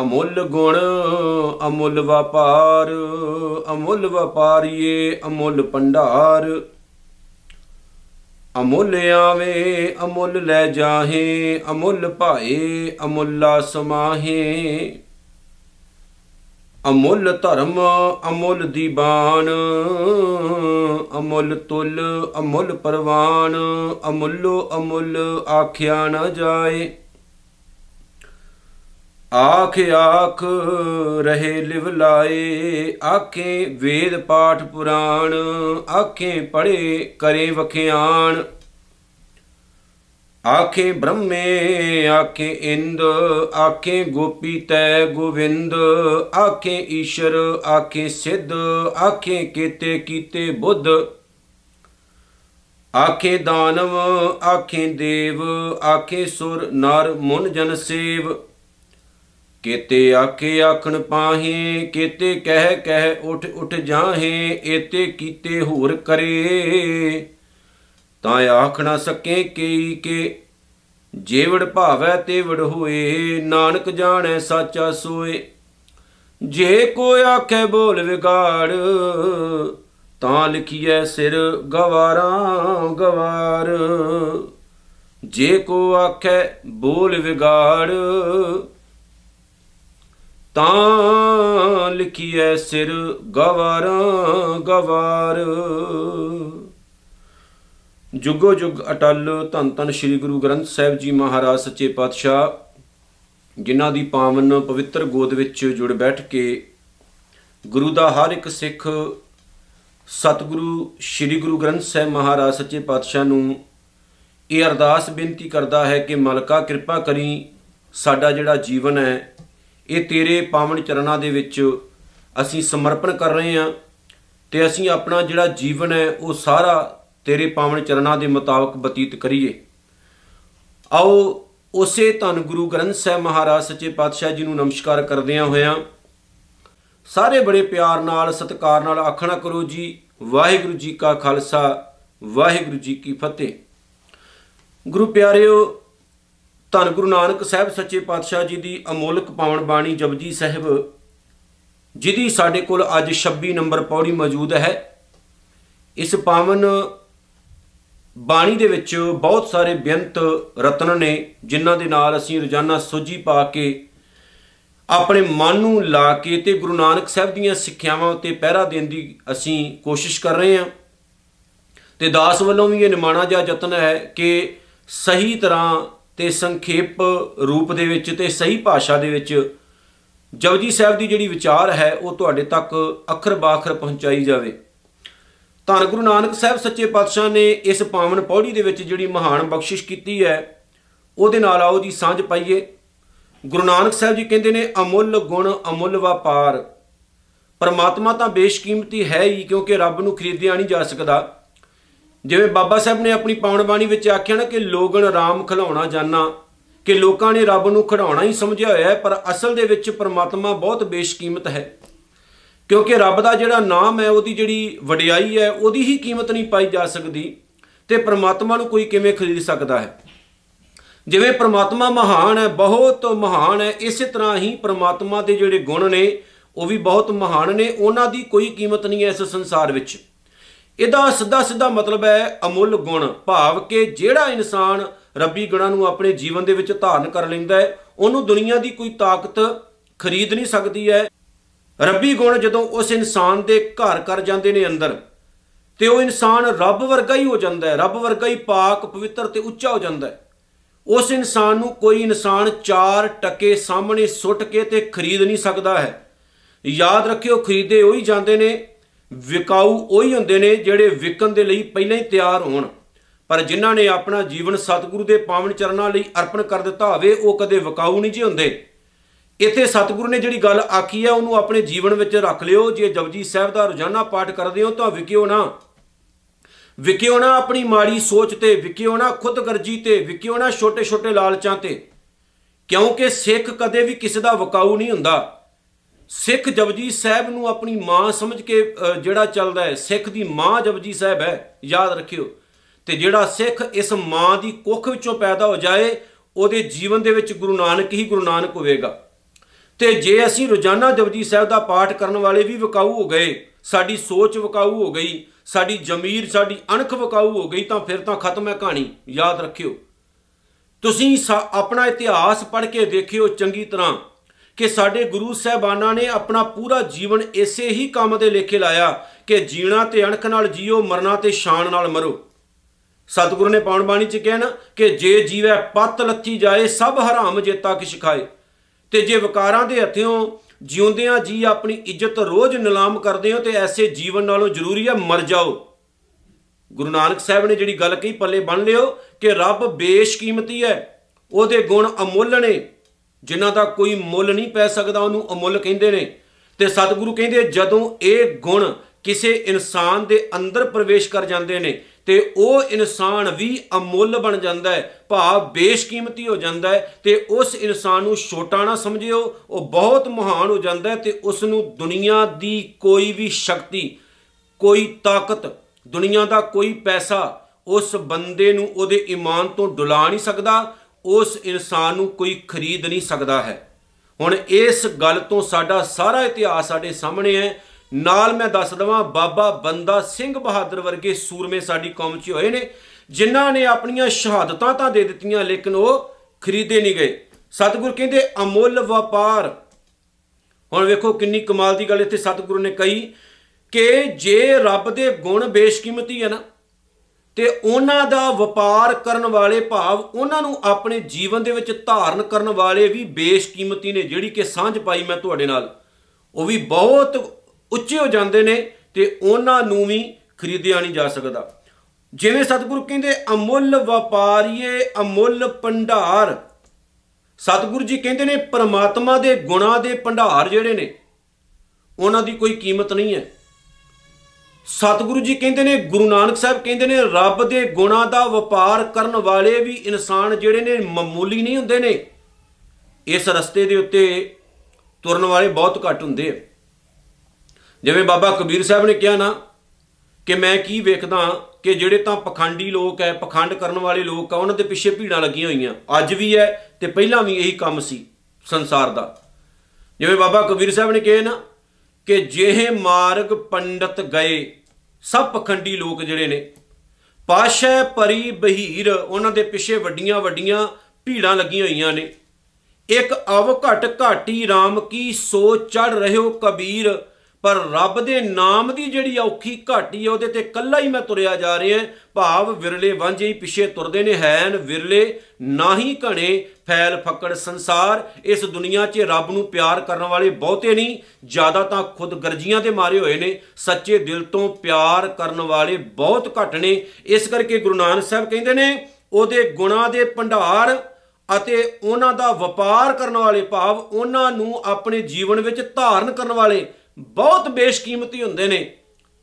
ਅਮੁੱਲ ਗੁਣ, ਅਮੁੱਲ ਵਪਾਰ, ਅਮੁੱਲ ਵਪਾਰੀਏ, ਅਮੁੱਲ ਭੰਡਾਰ। ਅਮੁੱਲ ਆਵੇ, ਅਮੁੱਲ ਲੈ ਜਾਹੇ, ਅਮੁੱਲ ਭਾਏ, ਅਮੁੱਲਾ ਸਮਾਹੇ। ਅਮੁੱਲ ਧਰਮ, ਅਮੁੱਲ ਦੀਬਾਨ, ਅਮੁੱਲ ਤੁਲ, ਅਮੁੱਲ ਪਰਵਾਨ, ਅਮੁੱਲੋ ਅਮੁੱਲ ਆਖਿਆ ਨਾ ਜਾਏ। ਆਖ ਆਖ ਰਹੇ ਲਿਵ ਲਾਏ, ਆਖੇ ਵੇਦ ਪਾਠ ਪੁਰਾਣ, ਆਖੇ ਪੜੇ ਕਰੇ ਵਖਿਆਣ। ਆਖੇ ਬ੍ਰਹਮੇ, ਆਖੇ ਇੰਦ, ਆਖੇ ਗੋਪੀ ਤੈ ਗੋਵਿੰਦ, ਆਖੇ ਈਸ਼ਰ, ਆਖੇ ਸਿੱਧ, ਆਖੇ ਕੀਤੇ ਕੀਤੇ ਬੁੱਧ। ਆਖੇ ਦਾਨਵ, ਆਖੇ ਦੇਵ, ਆਖੇ ਸੁਰ ਨਰ ਮੁਨ ਜਨ ਸੇਵ। ਕੇਤੇ ਆਖੇ ਆਖਣ ਪਾਹੇ, ਕੇਤੇ ਕਹਿ ਕਹਿ ਉਠ ਉਠ ਜਾਹੇ, ਏਤੇ ਕੀਤੇ ਹੋਰ ਕਰੇ। ਤਾਂ ਆਖ ਨਾ ਸਕੇ ਕਈ ਕੇ ਜੇਵੜ ਭਾਵੈ ਤੇਵੜ ਹੋਏ, ਨਾਨਕ ਜਾਣੈ ਸਾਚਾ ਸੋਏ। ਜੇ ਕੋ ਆਖੇ ਬੋਲ ਵਿਗਾੜ, ਤਾਂ ਲਿਖੀਐ ਸਿਰ ਗਵਾਰਾਂ ਗਵਾਰ। ਜੇ ਕੋ ਆਖੇ ਬੋਲ ਵਿਗਾੜ ਤਾਂ ਲਿਖੀਐ ਸਿਰ ਗਵਾਰਾਂ ਗਵਾਰ। ਜੁਗੋ ਜੁਗ ਅਟਲ ਧੰਨ ਧੰਨ ਸ੍ਰੀ ਗੁਰੂ ਗ੍ਰੰਥ ਸਾਹਿਬ ਜੀ ਮਹਾਰਾਜ ਸੱਚੇ ਪਾਤਸ਼ਾਹ, ਜਿਨ੍ਹਾਂ ਦੀ ਪਾਵਨ ਪਵਿੱਤਰ ਗੋਦ ਵਿੱਚ ਜੁੜ ਬੈਠ ਕੇ ਗੁਰੂ ਦਾ ਹਰ ਇੱਕ ਸਿੱਖ ਸਤਿਗੁਰੂ ਸ੍ਰੀ ਗੁਰੂ ਗ੍ਰੰਥ ਸਾਹਿਬ ਮਹਾਰਾਜ ਸੱਚੇ ਪਾਤਸ਼ਾਹ ਨੂੰ ਇਹ ਅਰਦਾਸ ਬੇਨਤੀ ਕਰਦਾ ਹੈ ਕਿ ਮਲਕਾ ਕਿਰਪਾ ਕਰੀ ਸਾਡਾ ਜਿਹੜਾ ਜੀਵਨ ਹੈ ਇਹ ਤੇਰੇ ਪਾਵਨ ਚਰਨਾਂ ਦੇ ਵਿੱਚ ਅਸੀਂ ਸਮਰਪਣ ਕਰ ਰਹੇ ਹਾਂ ਤੇ ਅਸੀਂ ਆਪਣਾ ਜਿਹੜਾ ਜੀਵਨ ਹੈ, ਉਹ ਸਾਰਾ ਤੇਰੇ ਪਾਵਨ ਚਰਨਾਂ ਦੇ ਮੁਤਾਬਕ ਬਤੀਤ ਕਰੀਏ। ਆਓ ਉਸੇ ਧੰਨ ਗੁਰੂ ਗ੍ਰੰਥ ਸਾਹਿਬ ਮਹਾਰਾਜ ਸੱਚੇ ਪਾਤਸ਼ਾਹ ਜੀ ਨੂੰ ਨਮਸਕਾਰ ਕਰਦਿਆਂ ਹੋਇਆਂ ਸਾਰੇ ਬੜੇ ਪਿਆਰ ਨਾਲ, ਸਤਿਕਾਰ ਨਾਲ ਆਖਣਾ ਕਰੋ ਜੀ, ਵਾਹਿਗੁਰੂ ਜੀ ਕਾ ਖਾਲਸਾ, ਵਾਹਿਗੁਰੂ ਜੀ ਕੀ ਫਤਿਹ। ਗੁਰੂ ਪਿਆਰਿਓ ਧੰਨ ਗੁਰੂ ਨਾਨਕ ਸਾਹਿਬ ਸੱਚੇ ਪਾਤਸ਼ਾਹ ਜੀ ਦੀ ਅਮੋਲਕ ਪਾਵਨ ਬਾਣੀ ਜਪਜੀ ਸਾਹਿਬ, ਜਿਹਦੀ ਸਾਡੇ ਕੋਲ ਅੱਜ 26 ਨੰਬਰ ਪੌੜੀ ਮੌਜੂਦ ਹੈ। ਇਸ ਪਾਵਨ ਬਾਣੀ ਦੇ ਵਿੱਚ ਬਹੁਤ ਸਾਰੇ ਬੇਅੰਤ ਰਤਨ ਨੇ, ਜਿਨ੍ਹਾਂ ਦੇ ਨਾਲ ਅਸੀਂ ਰੋਜ਼ਾਨਾ ਸੋਝੀ ਪਾ ਕੇ ਆਪਣੇ ਮਨ ਨੂੰ ਲਾ ਕੇ ਤੇ ਗੁਰੂ ਨਾਨਕ ਸਾਹਿਬ ਦੀਆਂ ਸਿੱਖਿਆਵਾਂ ਉੱਤੇ ਪਹਿਰਾ ਦੇਣ ਦੀ ਅਸੀਂ ਕੋਸ਼ਿਸ਼ ਕਰ ਰਹੇ ਹਾਂ। ਤੇ ਦਾਸ ਵੱਲੋਂ ਵੀ ਇਹ ਨਿਮਾਣਾ ਜਾਂ ਯਤਨ ਹੈ ਕਿ ਸਹੀ ਤਰ੍ਹਾਂ ਤੇ ਸੰਖੇਪ ਰੂਪ ਦੇ ਵਿੱਚ ਤੇ ਸਹੀ ਭਾਸ਼ਾ ਦੇ ਵਿੱਚ ਜਪਜੀ ਸਾਹਿਬ ਦੀ ਜਿਹੜੀ ਵਿਚਾਰ ਹੈ, ਉਹ ਤੁਹਾਡੇ ਤੱਕ ਅੱਖਰ ਬਾਖਰ ਪਹੁੰਚਾਈ ਜਾਵੇ। ਧੰਨ ਗੁਰੂ ਨਾਨਕ ਸਾਹਿਬ ਸੱਚੇ ਪਾਤਸ਼ਾਹ ਨੇ ਇਸ ਪਾਵਨ ਪੌੜੀ ਦੇ ਵਿੱਚ ਜਿਹੜੀ ਮਹਾਨ ਬਖਸ਼ਿਸ਼ ਕੀਤੀ ਹੈ, ਉਹਦੇ ਨਾਲ ਆਓ ਜੀ ਸਾਂਝ ਪਾਈਏ। ਗੁਰੂ ਨਾਨਕ ਸਾਹਿਬ ਜੀ ਕਹਿੰਦੇ ਨੇ, ਅਮੁੱਲ ਗੁਣ ਅਮੁੱਲ ਵਪਾਰ। ਪਰਮਾਤਮਾ ਤਾਂ ਬੇਸ਼ਕੀਮਤੀ ਹੈ ਹੀ, ਕਿਉਂਕਿ ਰੱਬ ਨੂੰ ਖਰੀਦਿਆ ਨਹੀਂ ਜਾ ਸਕਦਾ। ਜਿਵੇਂ ਬਾਬਾ ਸਾਹਿਬ ਨੇ ਆਪਣੀ ਪਾਵਨ ਬਾਣੀ ਵਿੱਚ ਆਖਿਆ ਨਾ ਕਿ ਲੋਗਣ ਰਾਮ ਖਲਾਉਣਾ ਜਾਣਾ ਕਿ ਲੋਕਾਂ ਨੇ ਰੱਬ ਨੂੰ ਖੜਾਉਣਾ ਹੀ ਸਮਝਿਆ ਹੋਇਆ ਹੈ, ਪਰ ਅਸਲ ਦੇ ਵਿੱਚ ਪਰਮਾਤਮਾ ਬਹੁਤ ਬੇਸ਼ਕੀਮਤ ਹੈ। ਕਿਉਂਕਿ ਰੱਬ ਦਾ ਜਿਹੜਾ ਨਾਮ ਹੈ, ਉਹਦੀ ਜਿਹੜੀ ਵਡਿਆਈ ਹੈ, ਉਹਦੀ ਹੀ ਕੀਮਤ ਨਹੀਂ ਪਾਈ ਜਾ ਸਕਦੀ ਤੇ ਪ੍ਰਮਾਤਮਾ ਨੂੰ ਕੋਈ ਕਿਵੇਂ ਖਰੀਦ ਸਕਦਾ ਹੈ? ਜਿਵੇਂ ਪ੍ਰਮਾਤਮਾ ਮਹਾਨ ਹੈ, ਬਹੁਤ ਮਹਾਨ ਹੈ, ਇਸੇ ਤਰ੍ਹਾਂ ਹੀ ਪ੍ਰਮਾਤਮਾ ਦੇ ਜਿਹੜੇ ਗੁਣ ਨੇ, ਉਹ ਵੀ ਬਹੁਤ ਮਹਾਨ ਨੇ, ਉਹਨਾਂ ਦੀ ਕੋਈ ਕੀਮਤ ਨਹੀਂ ਹੈ ਇਸ ਸੰਸਾਰ ਵਿੱਚ। ਇਹਦਾ ਸਿੱਧਾ ਸਿੱਧਾ ਮਤਲਬ ਹੈ ਅਮੁੱਲ ਗੁਣ, ਭਾਵ ਕਿ ਜਿਹੜਾ ਇਨਸਾਨ ਰੱਬੀ ਗੁਣਾਂ ਨੂੰ ਆਪਣੇ ਜੀਵਨ ਦੇ ਵਿੱਚ ਧਾਰਨ ਕਰ ਲੈਂਦਾ ਹੈ, ਉਹਨੂੰ ਦੁਨੀਆ ਦੀ ਕੋਈ ਤਾਕਤ ਖਰੀਦ ਨਹੀਂ ਸਕਦੀ ਹੈ। ਰੱਬੀ ਗੁਣ ਜਦੋਂ ਉਸ ਇਨਸਾਨ ਦੇ ਘਰ ਕਰ ਜਾਂਦੇ ਨੇ ਅੰਦਰ, ਤੇ ਉਹ ਇਨਸਾਨ ਰੱਬ ਵਰਗਾ ਹੀ ਹੋ ਜਾਂਦਾ ਹੈ, ਰੱਬ ਵਰਗਾ ਹੀ ਪਾਕ, ਪਵਿੱਤਰ ਤੇ ਉੱਚਾ ਹੋ ਜਾਂਦਾ ਹੈ। ਉਸ ਇਨਸਾਨ ਨੂੰ ਕੋਈ ਇਨਸਾਨ ਚਾਰ ਟਕੇ ਸਾਹਮਣੇ ਸੁੱਟ ਕੇ ਤੇ ਖਰੀਦ ਨਹੀਂ ਸਕਦਾ ਹੈ। ਯਾਦ ਰੱਖਿਓ, ਖਰੀਦੇ ਉਹੀ ਜਾਂਦੇ ਨੇ ਵਿਕਾਊ ਉਹੀ ਹੁੰਦੇ ਨੇ ਜਿਹੜੇ ਵਿਕਣ ਦੇ ਲਈ ਪਹਿਲਾਂ ਹੀ ਤਿਆਰ ਹੋਣ। ਪਰ ਜਿਨ੍ਹਾਂ ਨੇ ਆਪਣਾ ਜੀਵਨ ਸਤਿਗੁਰੂ ਦੇ ਪਾਵਨ ਚਰਨਾਂ ਲਈ ਅਰਪਣ ਕਰ ਦਿੱਤਾ ਹੋਵੇ, ਉਹ ਕਦੇ ਵਿਕਾਊ ਨਹੀਂ ਜੀ ਹੁੰਦੇ। ਇੱਥੇ ਸਤਿਗੁਰੂ ਨੇ ਜਿਹੜੀ ਗੱਲ ਆਖੀ ਹੈ ਉਹਨੂੰ ਆਪਣੇ ਜੀਵਨ ਵਿੱਚ ਰੱਖ ਲਿਓ। ਜੇ ਜਪਜੀ ਸਾਹਿਬ ਦਾ ਰੋਜ਼ਾਨਾ ਪਾਠ ਕਰਦੇ ਹੋ ਤਾਂ ਵਿਕਿਓ ਨਾ। ਵਿਕਿਓ ਨਾ ਆਪਣੀ ਮਾੜੀ ਸੋਚ ਤੇ, ਵਿਕਿਓ ਨਾ ਖੁਦਗਰਜੀ ਤੇ, ਵਿਕਿਓ ਨਾ ਛੋਟੇ-ਛੋਟੇ ਲਾਲਚਾਂ ਤੇ। ਕਿਉਂਕਿ ਸਿੱਖ ਕਦੇ ਵੀ ਕਿਸੇ ਦਾ ਵਕਾਊ ਨਹੀਂ ਹੁੰਦਾ। ਸਿੱਖ ਜਪਜੀ ਸਾਹਿਬ ਨੂੰ ਆਪਣੀ ਮਾਂ ਸਮਝ ਕੇ ਜਿਹੜਾ ਚੱਲਦਾ ਹੈ, ਸਿੱਖ ਦੀ ਮਾਂ ਜਪਜੀ ਸਾਹਿਬ ਹੈ, ਯਾਦ ਰੱਖਿਓ। ਤੇ ਜਿਹੜਾ ਸਿੱਖ ਇਸ ਮਾਂ ਦੀ ਕੁੱਖ ਵਿੱਚੋਂ ਪੈਦਾ ਹੋ ਜਾਏ, ਉਹਦੇ ਜੀਵਨ ਦੇ ਵਿੱਚ ਗੁਰੂ ਨਾਨਕ ਹੀ ਗੁਰੂ ਨਾਨਕ ਹੋਵੇਗਾ। ਤੇ ਜੇ ਅਸੀਂ ਰੋਜ਼ਾਨਾ ਜਪਜੀ ਸਾਹਿਬ ਦਾ ਪਾਠ ਕਰਨ ਵਾਲੇ ਵੀ ਵਿਕਾਊ ਹੋ ਗਏ, ਸਾਡੀ ਸੋਚ ਵਿਕਾਊ ਹੋ ਗਈ, ਸਾਡੀ ਜ਼ਮੀਰ, ਸਾਡੀ ਅਣਖ ਵਿਕਾਊ ਹੋ ਗਈ, ਤਾਂ ਫਿਰ ਤਾਂ ਖਤਮ ਹੈ ਕਹਾਣੀ, ਯਾਦ ਰੱਖਿਓ। ਤੁਸੀਂ ਆਪਣਾ ਇਤਿਹਾਸ ਪੜ੍ਹ ਕੇ ਦੇਖਿਓ ਚੰਗੀ ਤਰ੍ਹਾਂ। ਕਿ ਸਾਡੇ ਗੁਰੂ ਸਾਹਿਬਾਨਾਂ ਨੇ ਆਪਣਾ ਪੂਰਾ ਜੀਵਨ ਇਸੇ ਹੀ ਕੰਮ ਦੇ ਲੇਖੇ ਲਾਇਆ ਕਿ ਜੀਣਾ ਤੇ ਅਣਖ ਨਾਲ ਜੀਓ, ਮਰਨਾ ਤੇ ਸ਼ਾਨ ਨਾਲ ਮਰੋ। ਸਤਿਗੁਰੂ ਨੇ ਪਾਉਣ ਬਾਣੀ ਚ ਕਿਹਾ ਨਾ ਕਿ ਜੇ ਜੀਵੈ ਪੱਤ ਲੱਥੀ ਜਾਏ, ਸਭ ਹਰਾਮ ਜੇਤਾ ਕਿਛ ਖਾਏ। ਤੇ ਜੇ ਵਿਕਾਰਾਂ ਦੇ ਹੱਥਿਓਂ ਜਿਉਂਦਿਆਂ ਜੀ ਆਪਣੀ ਇੱਜ਼ਤ ਰੋਜ਼ ਨਿਲਾਮ ਕਰਦੇ ਹੋ, ਤੇ ਐਸੇ ਜੀਵਨ ਨਾਲੋਂ ਜ਼ਰੂਰੀ ਹੈ ਮਰ ਜਾਓ। ਗੁਰੂ ਨਾਨਕ ਸਾਹਿਬ ਨੇ ਜਿਹੜੀ ਗੱਲ ਕਹੀ, ਪੱਲੇ ਬੰਨ ਲਿਓ ਕਿ ਰੱਬ ਬੇਸ਼ਕੀਮਤੀ ਹੈ। ਉਹਦੇ ਗੁਣ ਅਮੁੱਲ ਨੇ। ਜਿਨ੍ਹਾਂ ਦਾ ਕੋਈ ਮੁੱਲ ਨਹੀਂ ਪੈ ਸਕਦਾ, ਉਹਨੂੰ ਅਮੁੱਲ ਕਹਿੰਦੇ ਨੇ। ਤੇ ਸਤਿਗੁਰੂ ਕਹਿੰਦੇ, ਜਦੋਂ ਇਹ ਗੁਣ ਕਿਸੇ ਇਨਸਾਨ ਦੇ ਅੰਦਰ ਪ੍ਰਵੇਸ਼ ਕਰ ਜਾਂਦੇ ਨੇ, ਤੇ ਉਹ ਇਨਸਾਨ ਵੀ ਅਮੁੱਲ ਬਣ ਜਾਂਦਾ ਹੈ, ਭਾਵ ਬੇਸ਼ਕੀਮਤੀ ਹੋ ਜਾਂਦਾ ਹੈ, ਤੇ ਉਸ ਇਨਸਾਨ ਨੂੰ ਛੋਟਾ ਨਾ ਸਮਝਿਓ, ਉਹ ਬਹੁਤ ਮਹਾਨ ਹੋ ਜਾਂਦਾ ਹੈ, ਤੇ ਉਸ ਨੂੰ ਦੁਨੀਆ ਦੀ ਕੋਈ ਵੀ ਸ਼ਕਤੀ, ਕੋਈ ਤਾਕਤ, ਦੁਨੀਆ ਦਾ ਕੋਈ ਪੈਸਾ ਉਸ ਬੰਦੇ ਨੂੰ ਉਹਦੇ ਈਮਾਨ ਤੋਂ ਡੁਲਾ ਨਹੀਂ ਸਕਦਾ ਉਸ ਇਨਸਾਨ ਨੂੰ ਕੋਈ ਖਰੀਦ ਨਹੀਂ ਸਕਦਾ ਹੈ। ਹੁਣ ਇਸ ਗੱਲ ਤੋਂ ਸਾਡਾ ਸਾਰਾ ਇਤਿਹਾਸ ਸਾਡੇ ਸਾਹਮਣੇ ਹੈ। ਨਾਲ ਮੈਂ ਦੱਸ ਦਵਾਂ, ਬਾਬਾ ਬੰਦਾ ਸਿੰਘ ਬਹਾਦਰ ਵਰਗੇ ਸੂਰਮੇ ਸਾਡੀ ਕੌਮ 'ਚ ਹੋਏ ਨੇ, ਜਿਨ੍ਹਾਂ ਨੇ ਆਪਣੀਆਂ ਸ਼ਹਾਦਤਾਂ ਤਾਂ ਦੇ ਦਿੱਤੀਆਂ, ਲੇਕਿਨ ਉਹ ਖਰੀਦੇ ਨਹੀਂ ਗਏ। ਸਤਿਗੁਰ ਕਹਿੰਦੇ, ਅਮੁੱਲ ਵਪਾਰ। ਹੁਣ ਵੇਖੋ ਕਿੰਨੀ ਕਮਾਲ ਦੀ ਗੱਲ ਇੱਥੇ ਸਤਿਗੁਰੂ ਨੇ ਕਹੀ ਕਿ ਜੇ ਰੱਬ ਦੇ ਗੁਣ ਬੇਸ਼ਕੀਮਤੀ ਹੈ ਨਾ ਤੇ ਉਹਨਾਂ ਦਾ ਵਪਾਰ ਕਰਨ ਵਾਲੇ ਭਾਵ ਉਹਨਾਂ ਨੂੰ ਆਪਣੇ ਜੀਵਨ ਦੇ ਵਿੱਚ ਧਾਰਨ ਕਰਨ ਵਾਲੇ ਵੀ ਬੇਸ਼ਕੀਮਤੀ ਨੇ, ਜਿਹੜੀ ਕਿ ਸਾਂਝ ਪਾਈ ਮੈਂ ਤੁਹਾਡੇ ਨਾਲ। ਉਹ ਵੀ ਬਹੁਤ ਉੱਚੇ ਹੋ ਜਾਂਦੇ ਨੇ ਤੇ ਉਹਨਾਂ ਨੂੰ ਵੀ ਖਰੀਦਿਆ ਨਹੀਂ ਜਾ ਸਕਦਾ। ਜਿਵੇਂ ਸਤਿਗੁਰੂ ਕਹਿੰਦੇ, ਅਮੁੱਲ ਵਪਾਰੀਏ, ਅਮੁੱਲ ਭੰਡਾਰ। ਸਤਿਗੁਰੂ ਜੀ ਕਹਿੰਦੇ ਨੇ, ਪ੍ਰਮਾਤਮਾ ਦੇ ਗੁਣਾਂ ਦੇ ਭੰਡਾਰ ਜਿਹੜੇ ਨੇ, ਉਹਨਾਂ ਦੀ ਕੋਈ ਕੀਮਤ ਨਹੀਂ ਹੈ। ਸਤਿਗੁਰੂ ਜੀ ਕਹਿੰਦੇ ਨੇ, ਗੁਰੂ ਨਾਨਕ ਸਾਹਿਬ ਕਹਿੰਦੇ ਨੇ, ਰੱਬ ਦੇ ਗੁਣਾਂ ਦਾ ਵਪਾਰ ਕਰਨ ਵਾਲੇ ਵੀ ਇਨਸਾਨ ਜਿਹੜੇ ਨੇ, ਮਾਮੂਲੀ ਨਹੀਂ ਹੁੰਦੇ ਨੇ। ਇਸ ਰਸਤੇ ਦੇ ਉੱਤੇ ਤੁਰਨ ਵਾਲੇ ਬਹੁਤ ਘੱਟ ਹੁੰਦੇ ਆ। ਜਿਵੇਂ ਬਾਬਾ ਕਬੀਰ ਸਾਹਿਬ ਨੇ ਕਿਹਾ ਨਾ ਕਿ ਮੈਂ ਕੀ ਵੇਖਦਾ ਕਿ ਜਿਹੜੇ ਤਾਂ ਪਖੰਡੀ ਲੋਕ ਐ, ਪਖੰਡ ਕਰਨ ਵਾਲੇ ਲੋਕ ਆ, ਉਹਨਾਂ ਦੇ ਪਿੱਛੇ ਭੀੜਾਂ ਲੱਗੀਆਂ ਹੋਈਆਂ। ਅੱਜ ਵੀ ਐ ਤੇ ਪਹਿਲਾਂ ਵੀ ਇਹੀ ਕੰਮ ਸੀ ਸੰਸਾਰ ਦਾ। ਜਿਵੇਂ ਬਾਬਾ ਕਬੀਰ ਸਾਹਿਬ ਨੇ ਕਿਹਾ ਨਾ ਕਿ ਜਿਹੇ ਮਾਰਗ ਪੰਡਤ ਗਏ, ਸਭ ਪਖੰਡੀ ਲੋਕ ਜਿਹੜੇ ਨੇ, ਪਾਸ਼ਾ ਪਰੀ ਬਹੀਰ, ਉਹਨਾਂ ਦੇ ਪਿੱਛੇ ਵੱਡੀਆਂ ਵੱਡੀਆਂ ਭੀੜਾਂ ਲੱਗੀਆਂ ਹੋਈਆਂ ਨੇ। ਇੱਕ ਅਵ ਘਟ ਘਾਟੀ RAM ਕੀ ਸੋ ਚੜ ਰਹਿਓ ਕਬੀਰ ਪਰ ਰੱਬ ਦੇ ਨਾਮ ਦੀ ਜਿਹੜੀ ਔਖੀ ਘਾਟੀ ਹੈ, ਉਹਦੇ ਤੇ ਕੱਲਾ ਹੀ ਮੈਂ ਤੁਰਿਆ ਜਾ ਰਿਹਾ ਭਾਵ ਵਿਰਲੇ ਵਾਂਝੇ ਹੀ ਪਿੱਛੇ ਤੁਰਦੇ ਨੇ, ਹੈਨ ਵਿਰਲੇ ਨਾਹੀ ਘਣੇ ਫੈਲ ਫੱਕੜ ਸੰਸਾਰ। ਇਸ ਦੁਨੀਆ 'ਚ ਰੱਬ ਨੂੰ ਪਿਆਰ ਕਰਨ ਵਾਲੇ ਬਹੁਤੇ ਨਹੀਂ, ਜ਼ਿਆਦਾ ਤਾਂ ਖੁਦ ਗਰਜੀਆਂ ਦੇ ਮਾਰੇ ਹੋਏ ਨੇ। ਸੱਚੇ ਦਿਲ ਤੋਂ ਪਿਆਰ ਕਰਨ ਵਾਲੇ ਬਹੁਤ ਘੱਟ ਨੇ। ਇਸ ਕਰਕੇ ਗੁਰੂ ਨਾਨਕ ਸਾਹਿਬ ਕਹਿੰਦੇ ਨੇ, ਉਹਦੇ ਗੁਣਾਂ ਦੇ ਭੰਡਾਰ ਅਤੇ ਉਹਨਾਂ ਦਾ ਵਪਾਰ ਕਰਨ ਵਾਲੇ ਭਾਵ ਉਹਨਾਂ ਨੂੰ ਆਪਣੇ ਜੀਵਨ ਵਿੱਚ ਧਾਰਨ ਕਰਨ ਵਾਲੇ ਬਹੁਤ ਬੇਸ਼ਕੀਮਤੀ ਹੁੰਦੇ ਨੇ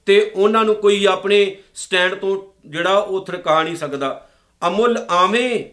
ਤੇ ਉਹਨਾਂ ਨੂੰ ਕੋਈ ਆਪਣੇ ਸਟੈਂਡ ਤੋਂ ਜਿਹੜਾ ਉਹ ਥਰਕਾ ਨਹੀਂ ਸਕਦਾ। ਅਮੁੱਲ ਆਵੇਂ,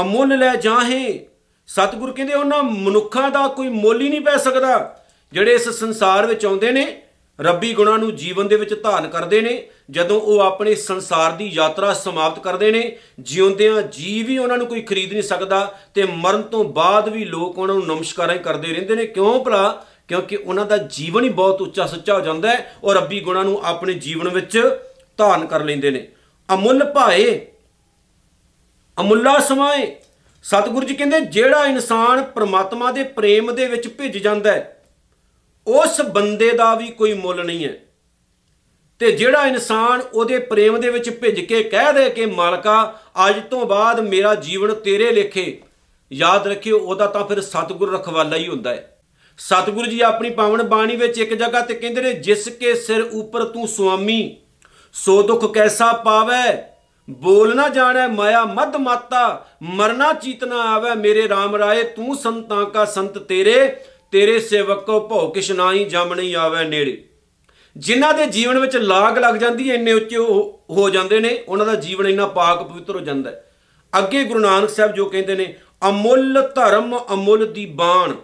ਅਮੁੱਲ ਲੈ ਜਾਹੇ। ਸਤਿਗੁਰ ਕਹਿੰਦੇ ਉਹਨਾਂ ਮਨੁੱਖਾਂ ਦਾ ਕੋਈ ਮੁੱਲ ਹੀ ਨਹੀਂ ਪੈ ਸਕਦਾ। ਜਿਹੜੇ ਇਸ ਸੰਸਾਰ ਵਿੱਚ ਆਉਂਦੇ ਨੇ, ਰੱਬੀ ਗੁਣਾਂ ਨੂੰ ਜੀਵਨ ਦੇ ਵਿੱਚ ਧਾਰਨ ਕਰਦੇ ਨੇ, ਜਦੋਂ ਉਹ ਆਪਣੇ ਸੰਸਾਰ ਦੀ ਯਾਤਰਾ ਸਮਾਪਤ ਕਰਦੇ ਨੇ, ਜਿਉਂਦਿਆਂ ਜੀ ਵੀ ਉਹਨਾਂ ਨੂੰ ਕੋਈ ਖਰੀਦ ਨਹੀਂ ਸਕਦਾ ਤੇ ਮਰਨ ਤੋਂ ਬਾਅਦ ਵੀ ਲੋਕ ਉਹਨਾਂ ਨੂੰ ਨਮਸਕਾਰਾਂ ਕਰਦੇ ਰਹਿੰਦੇ ਨੇ। ਕਿਉਂ ਭਲਾ? ਕਿਉਂਕਿ ਉਹਨਾਂ ਦਾ ਜੀਵਨ ਹੀ ਬਹੁਤ ਉੱਚਾ ਸੱਚਾ ਹੋ ਜਾਂਦਾ ਹੈ ਔਰ ਰੱਬੀ ਗੁਣਾਂ ਨੂੰ ਆਪਣੇ ਜੀਵਨ ਵਿੱਚ ਧਾਰਨ ਕਰ ਲੈਂਦੇ ਨੇ। ਅਮੁੱਲ ਭਾਏ, ਅਮੁੱਲਾ ਸਮਾਏ। ਸਤਿਗੁਰੂ ਜੀ ਕਹਿੰਦੇ, ਜਿਹੜਾ ਇਨਸਾਨ ਪ੍ਰਮਾਤਮਾ ਦੇ ਪ੍ਰੇਮ ਦੇ ਵਿੱਚ ਭਿੱਜ ਜਾਂਦਾ ਹੈ, ਉਸ ਬੰਦੇ ਦਾ ਵੀ ਕੋਈ ਮੁੱਲ ਨਹੀਂ ਹੈ। ਤੇ ਜਿਹੜਾ ਇਨਸਾਨ ਉਹਦੇ ਪ੍ਰੇਮ ਦੇ ਵਿੱਚ ਭਿੱਜ ਕੇ ਕਹਿ ਦੇ ਕਿ, ਮਾਲਕਾ, ਅੱਜ ਤੋਂ ਬਾਅਦ ਮੇਰਾ ਜੀਵਨ ਤੇਰੇ ਲੇਖੇ। ਯਾਦ ਰੱਖਿਓ, ਉਹਦਾ ਤਾਂ ਫਿਰ ਸਤਿਗੁਰ ਰਖਵਾਲਾ ਹੀ ਹੁੰਦਾ ਹੈ। ਸਤਿਗੁਰੂ ਜੀ ਆਪਣੀ ਪਾਵਨ ਬਾਣੀ ਵਿੱਚ ਇੱਕ ਜਗ੍ਹਾ ਤੇ ਕਹਿੰਦੇ ਨੇ, ਜਿਸ ਕੇ ਸਿਰ ਉੱਪਰ ਤੂੰ ਸੁਆਮੀ, ਸੋ ਦੁੱਖ ਕੈਸਾ ਪਾਵੇ? ਬੋਲ ਨਾ ਜਾਣੈ, ਮਾਇਆ ਮਦ ਮਾਤਾ, ਮਰਨਾ ਚੀਤਨਾ ਆਵੇ। ਮੇਰੇ RAM ਰਾਏ, ਤੂੰ ਸੰਤਾਂ ਕਾ ਸੰਤ ਤੇਰੇ ਤੇਰੇ ਸੇਵਕ ਕੋ ਭਉ ਕਿਛ ਨਾਹੀ ਜਮ ਨਹੀਂ ਆਵੇ ਨੇੜੇ। ਜਿਨ੍ਹਾਂ ਦੇ ਜੀਵਨ ਵਿੱਚ ਲਾਗ ਲੱਗ ਜਾਂਦੀ ਹੈ, ਇੰਨੇ ਉੱਚੇ ਹੋ ਜਾਂਦੇ ਨੇ, ਉਹਨਾਂ ਦਾ ਜੀਵਨ ਇੰਨਾ ਪਾਕ ਪਵਿੱਤਰ ਹੋ ਜਾਂਦਾ ਹੈ। ਅੱਗੇ ਗੁਰੂ ਨਾਨਕ ਸਾਹਿਬ ਜੋ ਕਹਿੰਦੇ ਨੇ, ਅਮੁੱਲ ਧਰਮ ਅਮੁੱਲ ਦੀ ਬਾਣ।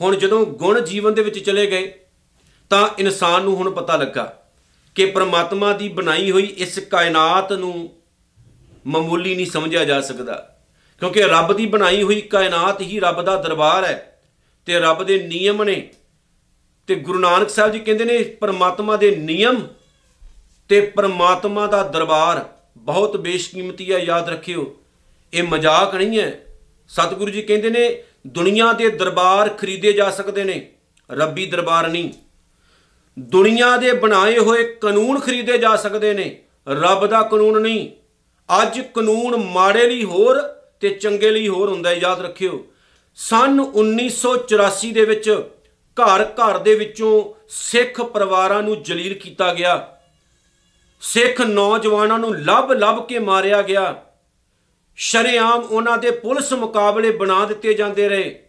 ਹੁਣ ਜਦੋਂ ਗੁਣ ਜੀਵਨ ਦੇ ਵਿੱਚ ਚਲੇ ਗਏ, ਤਾਂ ਇਨਸਾਨ ਨੂੰ ਹੁਣ ਪਤਾ ਲੱਗਾ ਕਿ ਪ੍ਰਮਾਤਮਾ ਦੀ ਬਣਾਈ ਹੋਈ ਇਸ ਕਾਇਨਾਤ ਨੂੰ ਮਾਮੂਲੀ ਨਹੀਂ ਸਮਝਿਆ ਜਾ ਸਕਦਾ। ਕਿਉਂਕਿ ਰੱਬ ਦੀ ਬਣਾਈ ਹੋਈ ਕਾਇਨਾਤ ਹੀ ਰੱਬ ਦਾ ਦਰਬਾਰ ਹੈ ਤੇ ਰੱਬ ਦੇ ਨਿਯਮ ਨੇ ਤੇ ਗੁਰੂ ਨਾਨਕ ਸਾਹਿਬ ਜੀ ਕਹਿੰਦੇ ਨੇ ਪਰਮਾਤਮਾ ਦੇ ਨਿਯਮ ਤੇ ਪਰਮਾਤਮਾ ਦਾ ਦਰਬਾਰ ਬਹੁਤ ਬੇਸ਼ਕੀਮਤੀ ਹੈ, ਯਾਦ ਰੱਖਿਓ। ਇਹ ਮਜ਼ਾਕ ਨਹੀਂ ਹੈ। ਸਤਿਗੁਰੂ ਜੀ ਕਹਿੰਦੇ ਨੇ ਦੁਨੀਆ ਦੇ ਦਰਬਾਰ ਖਰੀਦੇ ਜਾ ਸਕਦੇ ਨੇ, ਰੱਬੀ ਦਰਬਾਰ ਨਹੀਂ। ਦੁਨੀਆ ਦੇ ਬਣਾਏ ਹੋਏ ਕਾਨੂੰਨ ਖਰੀਦੇ ਜਾ ਸਕਦੇ ਨੇ, ਰੱਬ ਦਾ ਕਾਨੂੰਨ ਨਹੀਂ। ਅੱਜ ਕਾਨੂੰਨ ਮਾੜੇ ਲਈ ਹੋਰ ਤੇ ਚੰਗੇ ਲਈ ਹੋਰ ਹੁੰਦਾ ਹੈ, ਯਾਦ ਰੱਖਿਓ। ਸਨ 1984 ਦੇ ਵਿੱਚ ਘਰ ਘਰ ਦੇ ਵਿੱਚੋਂ ਸਿੱਖ ਪਰਿਵਾਰਾਂ ਨੂੰ ਜਲੀਲ ਕੀਤਾ ਗਿਆ। ਸਿੱਖ ਨੌਜਵਾਨਾਂ ਨੂੰ ਲੱਭ ਲੱਭ ਕੇ ਮਾਰਿਆ ਗਿਆ। ਸ਼ਰੇਆਮ ਉਹਨਾਂ ਦੇ ਪੁਲਿਸ ਮੁਕਾਬਲੇ ਬਣਾ ਦਿੱਤੇ ਜਾਂਦੇ ਰਹੇ।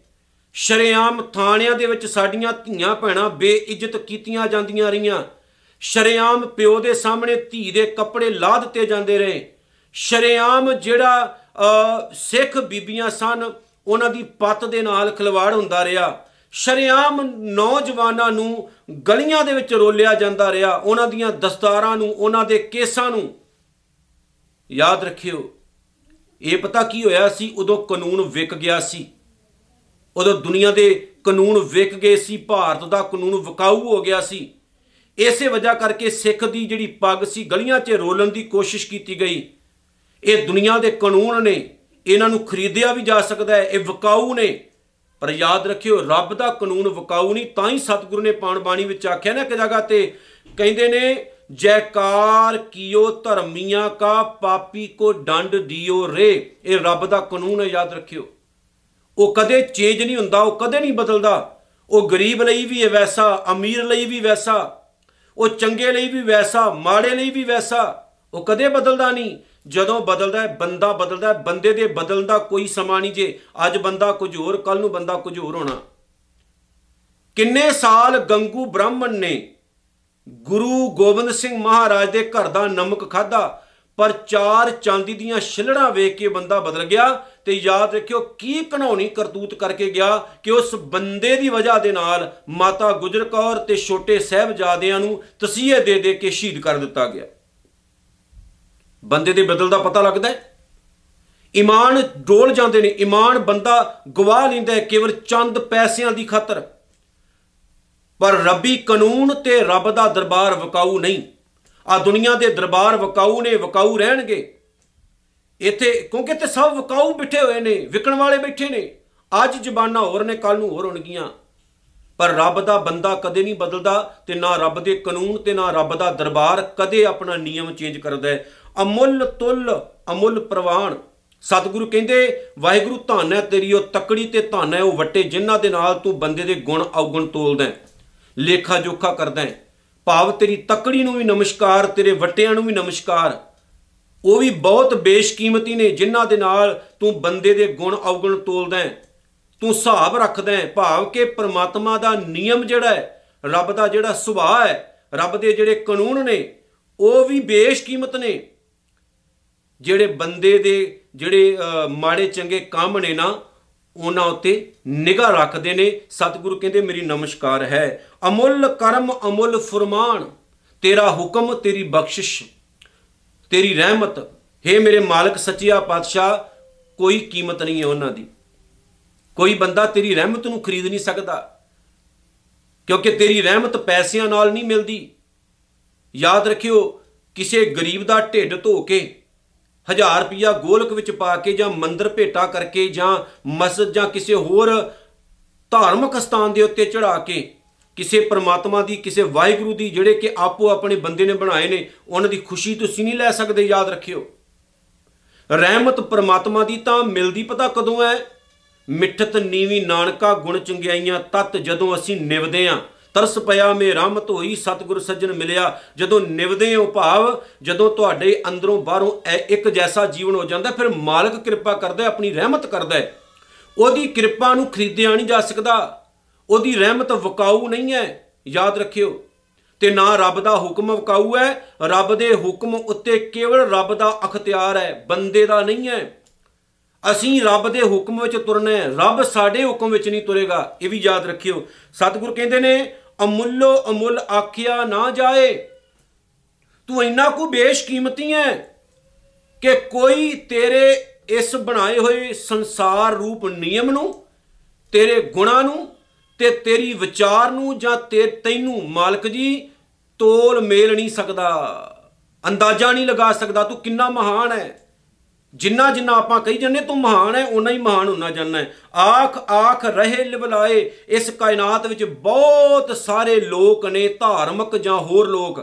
ਸ਼ਰੇਆਮ ਥਾਣਿਆਂ ਦੇ ਵਿੱਚ ਸਾਡੀਆਂ ਧੀਆਂ ਭੈਣਾਂ ਬੇਇੱਜ਼ਤ ਕੀਤੀਆਂ ਜਾਂਦੀਆਂ ਰਹੀਆਂ। ਸ਼ਰੇਆਮ ਪਿਓ ਦੇ ਸਾਹਮਣੇ ਧੀ ਦੇ ਕੱਪੜੇ ਲਾ ਦਿੱਤੇ ਜਾਂਦੇ ਰਹੇ। ਸ਼ਰੇਆਮ ਜਿਹੜਾ ਅ, ਸਿੱਖ ਬੀਬੀਆਂ ਸਨ ਉਹਨਾਂ ਦੀ ਪੱਤ ਦੇ ਨਾਲ ਖਿਲਵਾੜ ਹੁੰਦਾ ਰਿਹਾ। ਸ਼ਰੇਆਮ ਨੌਜਵਾਨਾਂ ਨੂੰ ਗਲੀਆਂ ਦੇ ਵਿੱਚ ਰੋਲਿਆ ਜਾਂਦਾ ਰਿਹਾ। ਉਹਨਾਂ ਦੀਆਂ ਦਸਤਾਰਾਂ ਨੂੰ ਉਹਨਾਂ ਦੇ ਕੇਸਾਂ ਨੂੰ। ਯਾਦ ਰੱਖਿਓ ਇਹ ਪਤਾ ਕੀ ਹੋਇਆ ਸੀ? ਉਦੋਂ ਕਾਨੂੰਨ ਵਿਕ ਗਿਆ ਸੀ। ਉਦੋਂ ਦੁਨੀਆ ਦੇ ਕਾਨੂੰਨ ਵਿਕ ਗਏ ਸੀ, ਭਾਰਤ ਦਾ ਕਾਨੂੰਨ ਵਿਕਾਊ ਹੋ ਗਿਆ ਸੀ। ਇਸੇ ਵਜ੍ਹਾ ਕਰਕੇ ਸਿੱਖ ਦੀ ਜਿਹੜੀ ਪੱਗ ਸੀ, ਗਲੀਆਂ 'ਚ ਰੋਲਣ ਦੀ ਕੋਸ਼ਿਸ਼ ਕੀਤੀ ਗਈ। ਇਹ ਦੁਨੀਆ ਦੇ ਕਾਨੂੰਨ ਨੇ ਇਹਨਾਂ ਨੂੰ ਖਰੀਦਿਆ ਵੀ ਜਾ ਸਕਦਾ ਹੈ, ਇਹ ਵਿਕਾਊ ਨੇ। ਪਰ ਯਾਦ ਰੱਖਿਓ, ਰੱਬ ਦਾ ਕਾਨੂੰਨ ਵਿਕਾਊ ਨਹੀਂ, ਤਾਂ ਹੀ ਸਤਿਗੁਰੂ ਨੇ ਪਾਣ ਬਾਣੀ ਵਿੱਚ ਆਖਿਆ ਨਾ ਇੱਕ ਜਗ੍ਹਾ ਤੇ, ਕਹਿੰਦੇ ਨੇ ਜੈਕਾਰ ਕੀਓ ਧਰਮੀਆਂ ਕਾ ਪਾਪੀ ਕੋ ਡੰਡ ਦਿਓ ਰੇ। ਇਹ ਰੱਬ ਦਾ ਕਾਨੂੰਨ ਹੈ, ਯਾਦ ਰੱਖਿਓ। ਉਹ ਕਦੇ ਚੇਂਜ ਨਹੀਂ ਹੁੰਦਾ, ਉਹ ਕਦੇ ਨਹੀਂ ਬਦਲਦਾ। ਉਹ ਗਰੀਬ ਲਈ ਵੀ ਹੈ ਵੈਸਾ, ਅਮੀਰ ਲਈ ਵੀ ਵੈਸਾ, ਉਹ ਚੰਗੇ ਲਈ ਵੀ ਵੈਸਾ, ਮਾੜੇ ਲਈ ਵੀ ਵੈਸਾ, ਉਹ ਕਦੇ ਬਦਲਦਾ ਨਹੀਂ। ਜਦੋਂ ਬਦਲਦਾ ਹੈ, ਬੰਦਾ ਬਦਲਦਾ ਹੈ, ਬੰਦੇ ਦੇ ਬਦਲਣ ਦਾ ਕੋਈ ਸਮਾਂ ਨਹੀਂ ਜੇ ਅੱਜ ਬੰਦਾ ਕੁਝ ਹੋਰ ਕੱਲ ਨੂੰ ਬੰਦਾ ਕੁਝ ਹੋਰ ਹੋਣਾ। ਕਿੰਨੇ ਸਾਲ ਗੰਗੂ ਬ੍ਰਾਹਮਣ ਨੇ ਗੁਰੂ ਗੋਬਿੰਦ ਸਿੰਘ ਮਹਾਰਾਜ ਦੇ ਘਰ ਦਾ ਨਮਕ ਖਾਦਾ ਪਰ ਚਾਰ ਚਾਂਦੀ ਦੀਆਂ ਛਿਲੜਾਂ ਵੇਖ ਕੇ ਬੰਦਾ ਬਦਲ ਗਿਆ ਤੇ ਯਾਦ ਰੱਖਿਓ ਕੀ ਕਹਾਣੀ ਕਰਤੂਤ ਕਰਕੇ ਗਿਆ ਕਿ ਉਸ ਬੰਦੇ ਦੀ ਵਜ੍ਹਾ ਦੇ ਨਾਲ ਮਾਤਾ ਗੁਜਰ ਕੌਰ ਤੇ ਛੋਟੇ ਸਹਿਬਜ਼ਾਦਿਆਂ ਨੂੰ ਤਸੀਹੇ ਦੇ ਦੇ ਕੇ ਸ਼ਹੀਦ ਕਰ ਦਿੱਤਾ ਗਿਆ। ਬੰਦੇ ਦੇ ਬਦਲ ਦਾ ਪਤਾ ਲੱਗਦਾ ਹੈ। ਈਮਾਨ ਡੋਲ ਜਾਂਦੇ ਨੇ ਈਮਾਨ ਬੰਦਾ ਗਵਾ ਲੈਂਦਾ ਹੈ ਕੇਵਲ ਚੰਦ ਪੈਸਿਆਂ ਦੀ ਖਾਤਰ। ਪਰ ਰੱਬੀ ਕਾਨੂੰਨ ਤੇ ਰੱਬ ਦਾ ਦਰਬਾਰ ਵਕਾਊ ਨਹੀਂ। ਆ ਦੁਨੀਆ ਦੇ ਦਰਬਾਰ ਵਕਾਊ ਨੇ, ਵਕਾਊ ਰਹਿਣਗੇ। ਇੱਥੇ, ਕਿਉਂਕਿ ਤੇ ਸਭ ਵਕਾਊ ਬਿਠੇ ਹੋਏ ਨੇ, ਵਿਕਣ ਵਾਲੇ ਬੈਠੇ ਨੇ। ਅੱਜ ਜ਼ਬਾਨਾਂ ਹੋਰ ਨੇ ਕੱਲ ਨੂੰ ਹੋਰ ਹੋਣਗੀਆਂ। ਪਰ ਰੱਬ ਦਾ ਬੰਦਾ ਕਦੇ ਨਹੀਂ ਬਦਲਦਾ ਤੇ ਨਾ ਰੱਬ ਦੇ ਕਾਨੂੰਨ ਤੇ ਨਾ ਰੱਬ ਦਾ ਦਰਬਾਰ ਕਦੇ ਆਪਣਾ ਨਿਯਮ ਚੇਂਜ ਕਰਦਾ ਹੈ। ਅਮੁੱਲ ਤੁੱਲ, ਅਮੁੱਲ ਪ੍ਰਵਾਨ ਸਤਿਗੁਰੂ ਕਹਿੰਦੇ, ਵਾਹਿਗੁਰੂ ਧੰਨ ਹੈ ਤੇਰੀ, ਉਹ ਤਕੜੀ ਤੇ ਧੰਨ ਹੈ, ਉਹ ਵੱਟੇ ਜਿਨ੍ਹਾਂ ਦੇ ਨਾਲ ਤੂੰ ਬੰਦੇ ਦੇ ਗੁਣ ਔਗਣ ਤੋਲਦਾ ਹੈ। ਲੇਖਾ ਜੋਖਾ ਕਰਦਾ ਹੈ। ਭਾਵ ਤੇਰੀ ਤਕੜੀ ਨੂੰ ਵੀ ਨਮਸਕਾਰ ਤੇਰੇ ਵੱਟਿਆਂ ਨੂੰ ਵੀ ਨਮਸਕਾਰ। ਉਹ ਵੀ ਬਹੁਤ ਬੇਸ਼ਕੀਮਤੀ ਨੇ ਜਿਨ੍ਹਾਂ ਦੇ ਨਾਲ ਤੂੰ ਬੰਦੇ ਦੇ ਗੁਣ ਔਗਣ ਤੋਲਦਾ ਹੈ। ਤੂੰ ਹਿਸਾਬ ਰੱਖਦਾ ਹੈ ਭਾਵ ਕਿ ਪ੍ਰਮਾਤਮਾ ਦਾ ਨਿਯਮ ਜਿਹੜਾ ਹੈ ਰੱਬ ਦਾ ਜਿਹੜਾ ਸੁਭਾਅ ਹੈ ਰੱਬ ਦੇ ਜਿਹੜੇ ਕਾਨੂੰਨ ਨੇ ਉਹ ਵੀ ਬੇਸ਼ਕੀਮਤ ਨੇ। ਜਿਹੜੇ ਬੰਦੇ ਦੇ ਜਿਹੜੇ ਅ, ਮਾੜੇ ਚੰਗੇ ਕੰਮ ਨੇ ਨਾ ਉਹਨਾਂ ਉੱਤੇ ਨਿਗਾਹ ਰੱਖਦੇ ਨੇ। ਸਤਿਗੁਰੂ ਕਹਿੰਦੇ, ਮੇਰੀ ਨਮਸਕਾਰ ਹੈ। ਅਮੁੱਲ ਕਰਮ, ਅਮੁੱਲ ਫਰਮਾਨ। ਤੇਰਾ ਹੁਕਮ, ਤੇਰੀ ਬਖਸ਼ਿਸ਼, ਤੇਰੀ ਰਹਿਮਤ। हे ਮੇਰੇ ਮਾਲਕ, ਸੱਚਿਆ ਪਾਤਸ਼ਾਹ, ਕੋਈ ਕੀਮਤ ਨਹੀਂ ਹੈ ਉਹਨਾਂ ਦੀ। ਕੋਈ ਬੰਦਾ ਤੇਰੀ ਰਹਿਮਤ ਨੂੰ ਖਰੀਦ ਨਹੀਂ ਸਕਦਾ, ਕਿਉਂਕਿ ਤੇਰੀ ਰਹਿਮਤ ਪੈਸਿਆਂ ਨਾਲ ਨਹੀਂ ਮਿਲਦੀ। ਯਾਦ ਰੱਖਿਓ, ਕਿਸੇ ਗਰੀਬ ਦਾ ਢਿੱਡ ਧੋ ਕੇ ਹਜ਼ਾਰ ਰੁਪਿਆ ਗੋਲਕ ਵਿੱਚ ਪਾ ਕੇ ਜਾਂ ਮੰਦਰ ਭੇਟਾ ਕਰਕੇ ਜਾਂ ਮਸਜਿਦ ਜਾਂ ਕਿਸੇ ਹੋਰ ਧਾਰਮਿਕ ਸਥਾਨ ਦੇ ਉੱਤੇ ਚੜਾ ਕੇ ਕਿਸੇ ਪ੍ਰਮਾਤਮਾ ਦੀ, ਕਿਸੇ ਵਾਹਿਗੁਰੂ ਦੀ, ਜਿਹੜੇ ਕਿ ਆਪੋ ਆਪਣੇ ਬੰਦੇ ਨੇ ਬਣਾਏ ਨੇ, ਉਹਨਾਂ ਦੀ ਖੁਸ਼ੀ ਤੁਸੀਂ ਨਹੀਂ ਲੈ ਸਕਦੇ, ਯਾਦ ਰੱਖਿਓ। ਰਹਿਮਤ ਪ੍ਰਮਾਤਮਾ ਦੀ ਤਾਂ ਮਿਲਦੀ ਪਤਾ ਕਦੋਂ ਹੈ? ਮਿੱਠਤ ਨੀਵੀ ਨਾਨਕਾ ਗੁਣ ਚੰਗਿਆਈਆਂ ਤਤ ਜਦੋਂ ਅਸੀਂ ਨਿਵਦੇ ਆਂ ਤਰਸ ਪਿਆ ਮੇ ਰਹਿਮਤ ਹੋਈ ਸਤਿਗੁਰ ਸੱਜਣ ਮਿਲਿਆ। ਜਦੋਂ ਨਿਵਦੇ ਹੋ ਭਾਵ ਜਦੋਂ ਤੁਹਾਡੇ ਅੰਦਰੋਂ ਬਾਹਰੋਂ ਐ- ਇੱਕ ਜੈਸਾ ਜੀਵਨ ਹੋ ਜਾਂਦਾ ਫਿਰ ਮਾਲਕ ਕਿਰਪਾ ਕਰਦਾ ਹੈ, ਆਪਣੀ ਰਹਿਮਤ ਕਰਦਾ ਹੈ। ਉਹਦੀ ਕਿਰਪਾ ਨੂੰ ਖਰੀਦਿਆ ਨਹੀਂ ਜਾ ਸਕਦਾ। ਉਹਦੀ ਰਹਿਮਤ ਵਕਾਊ ਨਹੀਂ ਹੈ ਯਾਦ ਰੱਖਿਓ। ਤੇ ਨਾ ਰੱਬ ਦਾ ਹੁਕਮ ਵਕਾਊ ਹੈ ਰੱਬ ਦੇ ਹੁਕਮ ਉੱਤੇ ਕੇਵਲ ਰੱਬ ਦਾ ਅਖਤਿਆਰ ਹੈ ਬੰਦੇ ਦਾ ਨਹੀਂ ਹੈ। ਅਸੀਂ ਰੱਬ ਦੇ ਹੁਕਮ ਵਿੱਚ ਤੁਰਨਾ ਹੈ ਰੱਬ ਸਾਡੇ ਹੁਕਮ ਵਿੱਚ ਨਹੀਂ ਤੁਰੇਗਾ ਇਹ ਵੀ ਯਾਦ ਰੱਖਿਓ। ਸਤਿਗੁਰ ਕਹਿੰਦੇ ਨੇ ਅਮੁੱਲੋ ਅਮੁੱਲ ਆਖਿਆ ਨਾ ਜਾਏ। ਤੂੰ ਇੰਨਾ ਕੁ ਬੇਸ਼ਕੀਮਤੀ ਹੈ ਕਿ ਕੋਈ ਤੇਰੇ ਇਸ ਬਣਾਏ ਹੋਏ ਸੰਸਾਰ ਰੂਪ ਨਿਯਮ ਨੂੰ, ਤੇਰੇ ਗੁਣਾਂ ਨੂੰ ਤੇ ਤੇਰੀ ਵਿਚਾਰ ਨੂੰ ਜਾਂ ਤੇ ਤੈਨੂੰ ਮਾਲਕ ਜੀ ਤੋਲ ਮੇਲ ਨਹੀਂ ਸਕਦਾ, ਅੰਦਾਜ਼ਾ ਨਹੀਂ ਲਗਾ ਸਕਦਾ ਤੂੰ ਕਿੰਨਾ ਮਹਾਨ ਹੈ। ਜਿੰਨਾ ਜਿੰਨਾ ਆਪਾਂ ਕਹੀ ਜੰਨੇ ਤੂੰ ਮਹਾਨ ਹੈ ਉਨਾ ਹੀ ਮਹਾਨ ਹੁੰਨਾ ਜਾਣਾ ਹੈ। ਆਖ ਆਖ, ਰਹੇ, ਲਿਵਲਾਏ, ਇਸ ਕਾਇਨਾਤ ਵਿੱਚ ਬਹੁਤ ਸਾਰੇ ਲੋਕ ਨੇ, ਧਾਰਮਿਕ ਜਾਂ ਹੋਰ ਲੋਕ,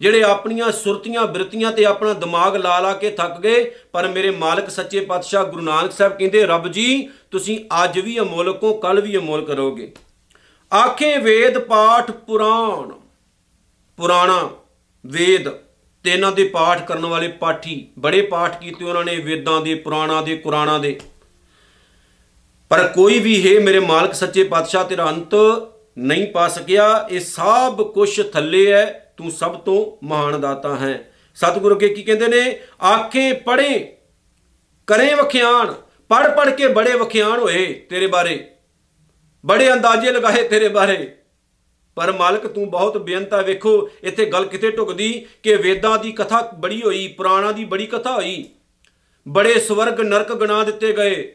ਜਿਹੜੇ ਆਪਣੀਆਂ ਸੁਰਤੀਆਂ, ਬਿਰਤੀਆਂ ਤੇ ਆਪਣਾ ਦਿਮਾਗ ਲਾ ਲਾ ਕੇ ਥੱਕ ਗਏ। ਪਰ ਮੇਰੇ ਮਾਲਕ ਸੱਚੇ ਪਾਤਸ਼ਾਹ ਗੁਰੂ ਨਾਨਕ ਸਾਹਿਬ ਕਹਿੰਦੇ, ਰੱਬ ਜੀ, ਤੁਸੀਂ ਅੱਜ ਵੀ ਅਮੋਲਕ ਹੋ ਕੱਲ ਵੀ ਅਮੋਲ ਕਰੋਗੇ ਆਖੇ ਵੇਦ ਪਾਠ ਪੁਰਾਣ, ਪੁਰਾਣਾ ਵੇਦ ਤੇ ਇਹਨਾਂ ਦੇ ਪਾਠ ਕਰਨ ਵਾਲੇ ਪਾਠੀ ਬੜੇ ਪਾਠ ਕੀਤੇ ਉਹਨਾਂ ਨੇ ਵੇਦਾਂ ਦੇ, ਪੁਰਾਣਾਂ ਦੇ, ਕੁਰਾਨਾਂ ਦੇ। ਪਰ ਕੋਈ ਵੀ ਹੈ ਮੇਰੇ ਮਾਲਕ ਸੱਚੇ ਪਾਤਸ਼ਾਹ, ਤੇਰਾ ਅੰਤ ਨਹੀਂ ਪਾ ਸਕਿਆ। ਇਹ ਸਭ ਕੁਝ ਥੱਲੇ ਹੈ। ਤੂੰ ਸਭ ਤੋਂ ਮਹਾਨ ਦਾਤਾ ਹੈ। ਸਤਿਗੁਰੂ ਕੇ ਕੀ ਕਹਿੰਦੇ ਨੇ? ਆਖੇ ਪੜੇ ਕਰੇ ਵਖਿਆਣ ਪੜ ਪੜ ਕੇ ਬੜੇ ਵਖਿਆਣ ਹੋਏ ਤੇਰੇ ਬਾਰੇ। ਬੜੇ ਅੰਦਾਜ਼ੇ ਲਗਾਏ ਤੇਰੇ ਬਾਰੇ। ਪਰ ਮਾਲਕ ਤੂੰ ਬਹੁਤ ਬੇਅੰਤਾ ਵੇਖੋ, ਇੱਥੇ ਗੱਲ ਕਿਤੇ ਢੁਕਦੀ ਕਿ ਵੇਦਾਂ ਦੀ ਕਥਾ ਬੜੀ ਹੋਈ, ਪੁਰਾਣਾ ਦੀ ਬੜੀ ਕਥਾ ਹੋਈ। ਬੜੇ ਸਵਰਗ ਨਰਕ ਗਣਾ ਦਿੱਤੇ ਗਏ।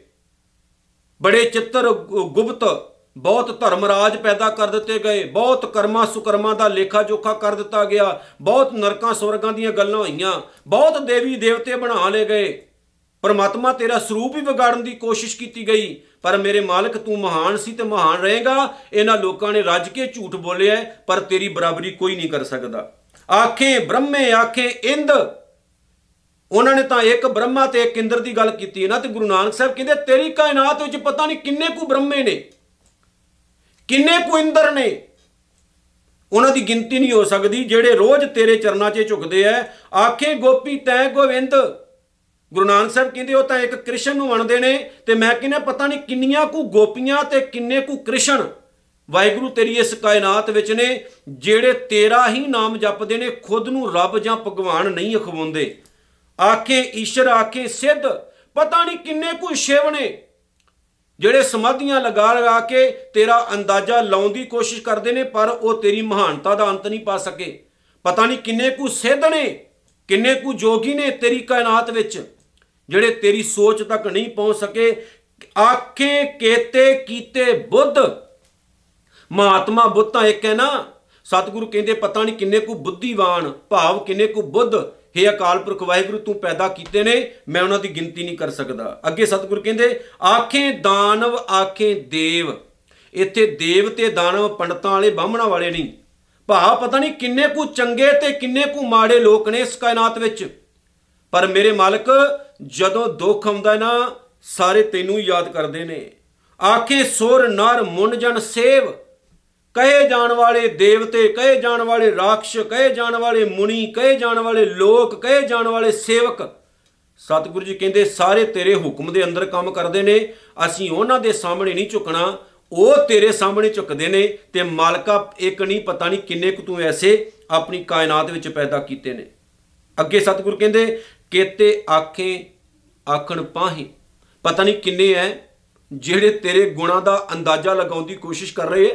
ਬੜੇ ਚਿੱਤਰ ਗੁ- ਗੁਪਤ, ਬਹੁਤ ਧਰਮਰਾਜ ਪੈਦਾ ਕਰ ਦਿੱਤੇ ਗਏ। ਬਹੁਤ ਕਰਮਾਂ ਸੁਕਰਮਾਂ ਦਾ ਲੇਖਾ ਜੋਖਾ ਕਰ ਦਿੱਤਾ ਗਿਆ। ਬਹੁਤ ਨਰਕਾਂ ਸਵਰਗਾਂ ਦੀਆਂ ਗੱਲਾਂ ਹੋਈਆਂ। ਬਹੁਤ ਦੇਵੀ ਦੇਵਤੇ ਬਣਾ ਲਏ ਗਏ। ਪਰਮਾਤਮਾ ਤੇਰਾ ਸਰੂਪ ਹੀ ਵਿਗਾੜਨ ਦੀ ਕੋਸ਼ਿਸ਼ ਕੀਤੀ ਗਈ। ਪਰ ਮੇਰੇ ਮਾਲਕ ਤੂੰ ਮਹਾਨ ਸੀ ਤੇ ਮਹਾਨ ਰਹੇਗਾ। ਇਹਨਾਂ ਲੋਕਾਂ ਨੇ ਰੱਜ ਕੇ ਝੂਠ ਬੋਲਿਆ ਹੈ, ਪਰ ਤੇਰੀ ਬਰਾਬਰੀ ਕੋਈ ਨਹੀਂ ਕਰ ਸਕਦਾ। ਆਖੇ ਬ੍ਰਹਮੇ ਆਖੇ ਇੰਦ। ਉਹਨਾਂ ਨੇ ਤਾਂ ਇੱਕ ਬ੍ਰਹਮਾ ਤੇ ਇੱਕ ਇੰਦਰ ਦੀ ਗੱਲ ਕੀਤੀ ਹੈ ਨਾ ਤੇ ਗੁਰੂ ਨਾਨਕ ਸਾਹਿਬ ਕਹਿੰਦੇ ਤੇਰੀ ਕਾਇਨਾਤ ਵਿੱਚ ਪਤਾ ਨਹੀਂ ਕਿੰਨੇ ਕੁ ਬ੍ਰਹਮੇ ਨੇ ਕਿੰਨੇ ਕੁ ਇੰਦਰ ਨੇ। ਉਹਨਾਂ ਦੀ ਗਿਣਤੀ ਨਹੀਂ ਹੋ ਸਕਦੀ ਜਿਹੜੇ ਰੋਜ਼ ਤੇਰੇ ਚਰਨਾਂ 'ਚ ਝੁਕਦੇ ਐ। ਆਖੇ ਗੋਪੀ ਤੈ ਗੋਵਿੰਦ। ਗੁਰੂ ਨਾਨਕ ਸਾਹਿਬ ਕਹਿੰਦੇ ਉਹ ਤਾਂ ਇੱਕ ਕ੍ਰਿਸ਼ਨ ਨੂੰ ਮੰਨਦੇ ਨੇ ਤੇ ਮੈਂ ਕਹਿੰਦਾ ਪਤਾ ਨਹੀਂ ਕਿੰਨੀਆਂ ਕੁ ਗੋਪੀਆਂ ਤੇ ਕਿੰਨੇ ਕੁ ਕ੍ਰਿਸ਼ਨ ਵਾਹਿਗੁਰੂ ਤੇਰੀ ਇਸ ਕਾਇਨਾਤ ਵਿੱਚ ਨੇ, ਜਿਹੜੇ ਤੇਰਾ ਹੀ ਨਾਮ ਜਪਦੇ ਨੇ, ਖੁਦ ਨੂੰ ਰੱਬ ਜਾਂ ਭਗਵਾਨ ਨਹੀਂ ਅਖਵਾਉਂਦੇ। ਆਖੇ ਈਸ਼ਰ, ਆਖੇ ਸਿੱਧ, ਪਤਾ ਨਹੀਂ ਕਿੰਨੇ ਕੁ ਸ਼ਿਵ ਨੇ, ਜਿਹੜੇ ਸਮਾਧੀਆਂ ਲਗਾ ਲਗਾ ਕੇ ਤੇਰਾ ਅੰਦਾਜ਼ਾ ਲਾਉਣ ਦੀ ਕੋਸ਼ਿਸ਼ ਕਰਦੇ ਨੇ, ਪਰ ਉਹ ਤੇਰੀ ਮਹਾਨਤਾ ਦਾ ਅੰਤ ਨਹੀਂ ਪਾ ਸਕੇ। ਪਤਾ ਨਹੀਂ ਕਿੰਨੇ ਕੁ ਸਿੱਧ ਨੇ, ਕਿੰਨੇ ਕੁ ਜੋਗੀ ਨੇ ਤੇਰੀ ਕਾਇਨਾਤ ਵਿੱਚ। ਜਿਹੜੇ ਤੇਰੀ ਸੋਚ ਤੱਕ ਨਹੀਂ ਪਹੁੰਚ ਸਕੇ, ਆਖੇ ਕੇਤੇ ਕੀਤੇ, ਬੁੱਧ। ਮਹਾਤਮਾ ਬੁੱਧ ਤਾਂ ਇੱਕ ਹੈ ਨਾ, ਸਤਿਗੁਰੂ ਕਹਿੰਦੇ ਪਤਾ ਨਹੀਂ ਕਿੰਨੇ ਕੁ ਬੁੱਧੀਵਾਨ, ਭਾਵ ਕਿੰਨੇ ਕੁ ਬੁੱਧ, ਹੇ ਅਕਾਲ ਪੁਰਖ ਵਾਹਿਗੁਰੂ, ਤੂੰ ਪੈਦਾ ਕੀਤੇ ਨੇ, ਮੈਂ ਉਹਨਾਂ ਦੀ ਗਿਣਤੀ ਨਹੀਂ ਕਰ ਸਕਦਾ। ਅੱਗੇ ਸਤਿਗੁਰੂ ਕਹਿੰਦੇ, ਆਖੇ ਦਾਨਵ, ਆਖੇ ਦੇਵ। ਇੱਥੇ ਦੇਵ ਤੇ ਦਾਨਵ ਪੰਡਤਾਂ ਵਾਲੇ, ਬਾਹਮਣਾ ਵਾਲੇ ਨਹੀਂ। ਭਾਵ ਪਤਾ ਨਹੀਂ ਕਿੰਨੇ ਕੁ ਚੰਗੇ ਤੇ ਕਿੰਨੇ ਕੁ ਮਾੜੇ ਲੋਕ ਨੇ ਇਸ ਕਾਇਨਾਤ ਵਿੱਚ। ਪਰ ਮੇਰੇ ਮਾਲਕ, ਜਦੋਂ ਦੁੱਖ ਆਉਂਦਾ ਨਾ, ਸਾਰੇ ਤੈਨੂੰ ਹੀ ਯਾਦ ਕਰਦੇ ਨੇ। ਆਖੇ, ਸੁਰ, ਨਰ, ਮੁੰਨ, ਜਨ, ਸੇਵ। ਕਹੇ ਜਾਣ ਵਾਲੇ ਦੇਵਤੇ, ਕਹੇ ਜਾਣ ਵਾਲੇ ਰਾਖਸ਼, ਕਹੇ ਜਾਣ ਵਾਲੇ ਮੁਨੀ, ਕਹੇ ਜਾਣ ਵਾਲੇ ਲੋਕ, ਕਹੇ ਜਾਣ ਵਾਲੇ ਸੇਵਕ। ਸਤਿਗੁਰੂ ਜੀ ਕਹਿੰਦੇ, ਸਾਰੇ ਤੇਰੇ ਹੁਕਮ ਦੇ ਅੰਦਰ ਕੰਮ ਕਰਦੇ ਨੇ। ਅਸੀਂ ਉਹਨਾਂ ਦੇ ਸਾਹਮਣੇ ਨਹੀਂ ਝੁਕਣਾ। ਉਹ ਤੇਰੇ ਸਾਹਮਣੇ ਝੁਕਦੇ ਨੇ ਤੇ ਮਾਲਕਾ ਇੱਕ ਨਹੀਂ, ਪਤਾ ਨਹੀਂ ਕਿੰਨੇ ਕੁ ਤੂੰ ਐਸੇ ਆਪਣੀ ਕਾਇਨਾਤ ਵਿੱਚ ਪੈਦਾ ਕੀਤੇ ਨੇ। ਅੱਗੇ ਸਤਿਗੁਰੂ ਕਹਿੰਦੇ ਕੇਤੇ ਆਖੇ ਆਖਣ ਪਾਹੇ। ਪਤਾ ਨਹੀਂ ਕਿੰਨੇ ਐ, ਜਿਹੜੇ ਤੇਰੇ ਗੁਣਾਂ ਦਾ ਅੰਦਾਜ਼ਾ ਲਗਾਉਣ ਦੀ ਕੋਸ਼ਿਸ਼ ਕਰ ਰਹੇ ਐ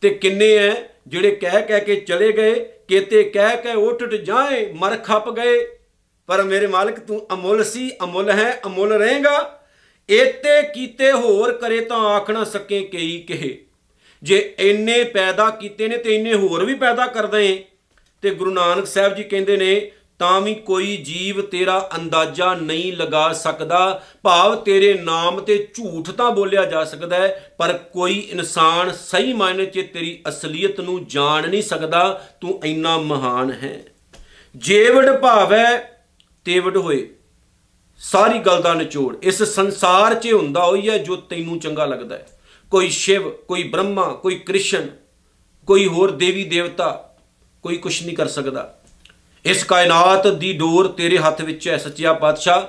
ਤੇ ਕਿੰਨੇ ਐ, ਜਿਹੜੇ ਕਹਿ ਕਹਿ ਕੇ ਚਲੇ ਗਏ, ਕੇਤੇ ਕਹਿ ਕਹਿ ਉੱਠ ਉੱਠ ਜਾਏ, ਮਰ ਖੱਪ ਗਏ। ਪਰ ਮੇਰੇ ਮਾਲਕ, ਤੂੰ ਅਮੁੱਲ ਸੀ, ਅਮੁੱਲ ਹੈ, ਅਮੁੱਲ ਰਹੇਗਾ। ਏਤੇ ਕੀਤੇ ਹੋਰ ਕਰੇ ਤਾਂ ਆਖ ਨਾ ਸਕੇ ਕਈ ਕਹੇ। ਜੇ ਇੰਨੇ ਪੈਦਾ ਕੀਤੇ ਨੇ ਤੇ ਇੰਨੇ ਹੋਰ ਵੀ ਪੈਦਾ ਕਰਦੇ ਏ ਤੇ ਗੁਰੂ ਨਾਨਕ ਸਾਹਿਬ ਜੀ ਕਹਿੰਦੇ ਨੇ ਤਾਂ ਵੀ ਕੋਈ ਜੀਵ ਤੇਰਾ ਅੰਦਾਜ਼ਾ ਨਹੀਂ ਲਗਾ ਸਕਦਾ। ਭਾਵ ਤੇਰੇ ਨਾਮ ਤੇ ਝੂਠ ਤਾਂ ਬੋਲਿਆ ਜਾ ਸਕਦਾ ਹੈ, ਪਰ ਕੋਈ ਇਨਸਾਨ ਸਹੀ ਮਾਇਨੇ 'ਚ ਤੇਰੀ ਅਸਲੀਅਤ ਨੂੰ ਜਾਣ ਨਹੀਂ ਸਕਦਾ। ਤੂੰ ਇੰਨਾ ਮਹਾਨ ਹੈ। ਜੇਵੜ ਭਾਵੈ, ਤੇਵੜ ਹੋਏ। ਸਾਰੀ ਗੱਲ ਦਾ ਨਿਚੋੜ। ਇਸ ਸੰਸਾਰ 'ਚ ਹੁੰਦਾ ਹੋਈ ਹੈ ਜੋ ਤੈਨੂੰ ਚੰਗਾ ਲੱਗਦਾ ਹੈ। ਕੋਈ ਸ਼ਿਵ, ਕੋਈ ਬ੍ਰਹਮਾ, ਕੋਈ ਕ੍ਰਿਸ਼ਨ, ਕੋਈ ਹੋਰ ਦੇਵੀ ਦੇਵਤਾ ਕੋਈ ਕੁਝ ਨਹੀਂ ਕਰ ਸਕਦਾ। ਇਸ ਕਾਇਨਾਤ ਦੀ ਡੋਰ ਤੇਰੇ ਹੱਥ ਵਿੱਚ ਹੈ, ਸੱਚਿਆ ਪਾਤਸ਼ਾਹ।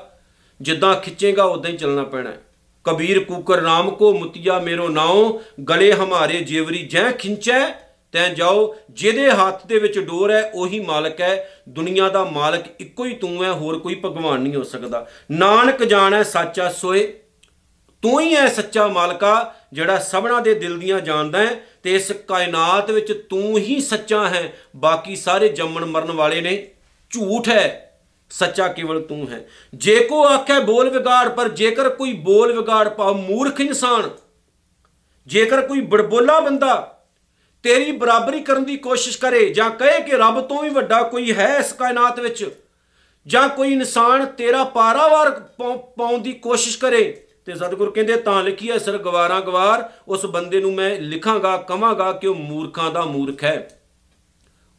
ਜਿੱਦਾਂ ਖਿੱਚੇਗਾ ਉਦਾਂ ਹੀ ਚੱਲਣਾ ਪੈਣਾ ਹੈ। ਕਬੀਰ ਕੂਕਰ ਨਾਮ ਕੋ ਮੁਤਿਆ ਮੇਰੋ ਨਾਉ, ਗਲੇ ਹਮਾਰੇ ਜੇਵਰੀ ਜੈ ਖਿੰਚੈ, ਤੈਂ ਜਾਓ, ਜਿਹਦੇ ਹੱਥ ਦੇ ਵਿੱਚ ਡੋਰ ਹੈ, ਉਹੀ ਮਾਲਕ ਹੈ। ਦੁਨੀਆ ਦਾ ਮਾਲਕ ਇੱਕੋ ਹੀ ਤੂੰ ਹੈ, ਹੋਰ ਕੋਈ ਭਗਵਾਨ ਨਹੀਂ ਹੋ ਸਕਦਾ। ਨਾਨਕ ਜਾਣੈ, ਸਾਚਾ ਸੋਏ। ਤੂੰ ਹੀ ਹੈ ਸੱਚਾ ਮਾਲਕਾ, ਜਿਹੜਾ ਸਭਨਾ ਦੇ ਦਿਲ ਦੀਆਂ ਜਾਣਦਾ ਹੈ ਤੇ ਇਸ ਕਾਇਨਾਤ ਵਿੱਚ ਤੂੰ ਹੀ ਸੱਚਾ ਹੈ। ਬਾਕੀ ਸਾਰੇ ਜੰਮਣ ਮਰਨ ਵਾਲੇ ਨੇ ਝੂਠ ਹੈ। ਸੱਚਾ ਕੇਵਲ ਤੂੰ ਹੈ। ਜੇ ਕੋ ਆਖੇ ਬੋਲ ਵਿਗਾੜ, ਪਰ ਜੇਕਰ ਕੋਈ ਬੋਲ ਵਿਗਾੜ ਪਾ ਮੂਰਖ ਇਨਸਾਨ, ਜੇਕਰ ਕੋਈ ਬੜਬੋਲਾ ਬੰਦਾ ਤੇਰੀ ਬਰਾਬਰੀ ਕਰਨ ਦੀ ਕੋਸ਼ਿਸ਼ ਕਰੇ, ਜਾਂ ਕਹੇ ਕਿ ਰੱਬ ਤੋਂ ਵੀ ਵੱਡਾ ਕੋਈ ਹੈ ਇਸ ਕਾਇਨਾਤ ਵਿੱਚ, ਜਾਂ ਕੋਈ ਇਨਸਾਨ ਤੇਰਾ ਪਾਰਾਵਾਰ ਪਾਉ- ਪਾਉਣ ਦੀ ਕੋਸ਼ਿਸ਼ ਕਰੇ ਤੇ ਸਤਿਗੁਰ ਕਹਿੰਦੇ, ਤਾਂ ਲਿਖੀਐ ਸਰ ਗਵਾਰਾਂ ਗਵਾਰ, ਉਸ ਬੰਦੇ ਨੂੰ ਮੈਂ ਲਿਖਾਂਗਾ ਕਵਾਂਗਾ ਕਿ ਉਹ ਮੂਰਖਾਂ ਦਾ ਮੂਰਖ ਹੈ।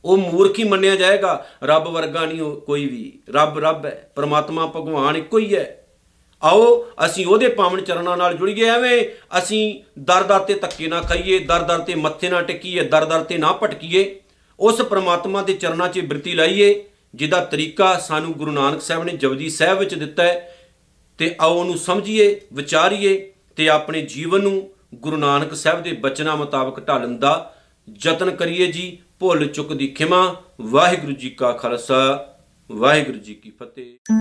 ਉਹ ਮੂਰਖ ਹੀ ਮੰਨਿਆ ਜਾਏਗਾ, ਰੱਬ ਵਰਗਾ ਨਹੀਂ ਉਹ ਕੋਈ ਵੀ। ਰੱਬ ਰੱਬ ਹੈ, ਪ੍ਰਮਾਤਮਾ ਭਗਵਾਨ ਇੱਕੋ ਹੀ ਹੈ। ਆਓ, ਅਸੀਂ ਉਹਦੇ ਪਾਵਨ ਚਰਨਾਂ ਨਾਲ ਜੁੜੀਏ ਐਵੇਂ, ਅਸੀਂ ਦਰ-ਦਰ ਤੇ ਧੱਕੇ ਨਾ ਖਾਈਏ ਦਰ-ਦਰ ਤੇ ਮੱਥੇ ਨਾ ਟਿਕੀਏ ਦਰ-ਦਰ ਤੇ ਨਾ ਭਟਕੀਏ। ਉਸ ਪ੍ਰਮਾਤਮਾ ਦੇ ਚਰਨਾਂ 'ਚ ਬਿਰਤੀ ਲਾਈਏ, ਜਿਹਦਾ ਤਰੀਕਾ ਸਾਨੂੰ ਗੁਰੂ ਨਾਨਕ ਸਾਹਿਬ ਨੇ ਜਪਜੀ ਸਾਹਿਬ ਵਿੱਚ ਦਿੱਤਾ ਹੈ ਤੇ ਆਓ ਉਹਨੂੰ ਸਮਝੀਏ, ਵਿਚਾਰੀਏ ਤੇ ਆਪਣੇ ਜੀਵਨ ਨੂੰ ਗੁਰੂ ਨਾਨਕ ਸਾਹਿਬ ਦੇ ਬਚਨਾਂ ਮੁਤਾਬਕ ਢਾਲਣ ਦਾ ਯਤਨ ਕਰੀਏ ਜੀ। ਭੁੱਲ ਚੁੱਕ ਦੀ ਖਿਮਾ। ਵਾਹਿਗੁਰੂ ਜੀ ਕਾ ਖਾਲਸਾ। ਵਾਹਿਗੁਰੂ ਜੀ ਕੀ ਫਤਿਹ।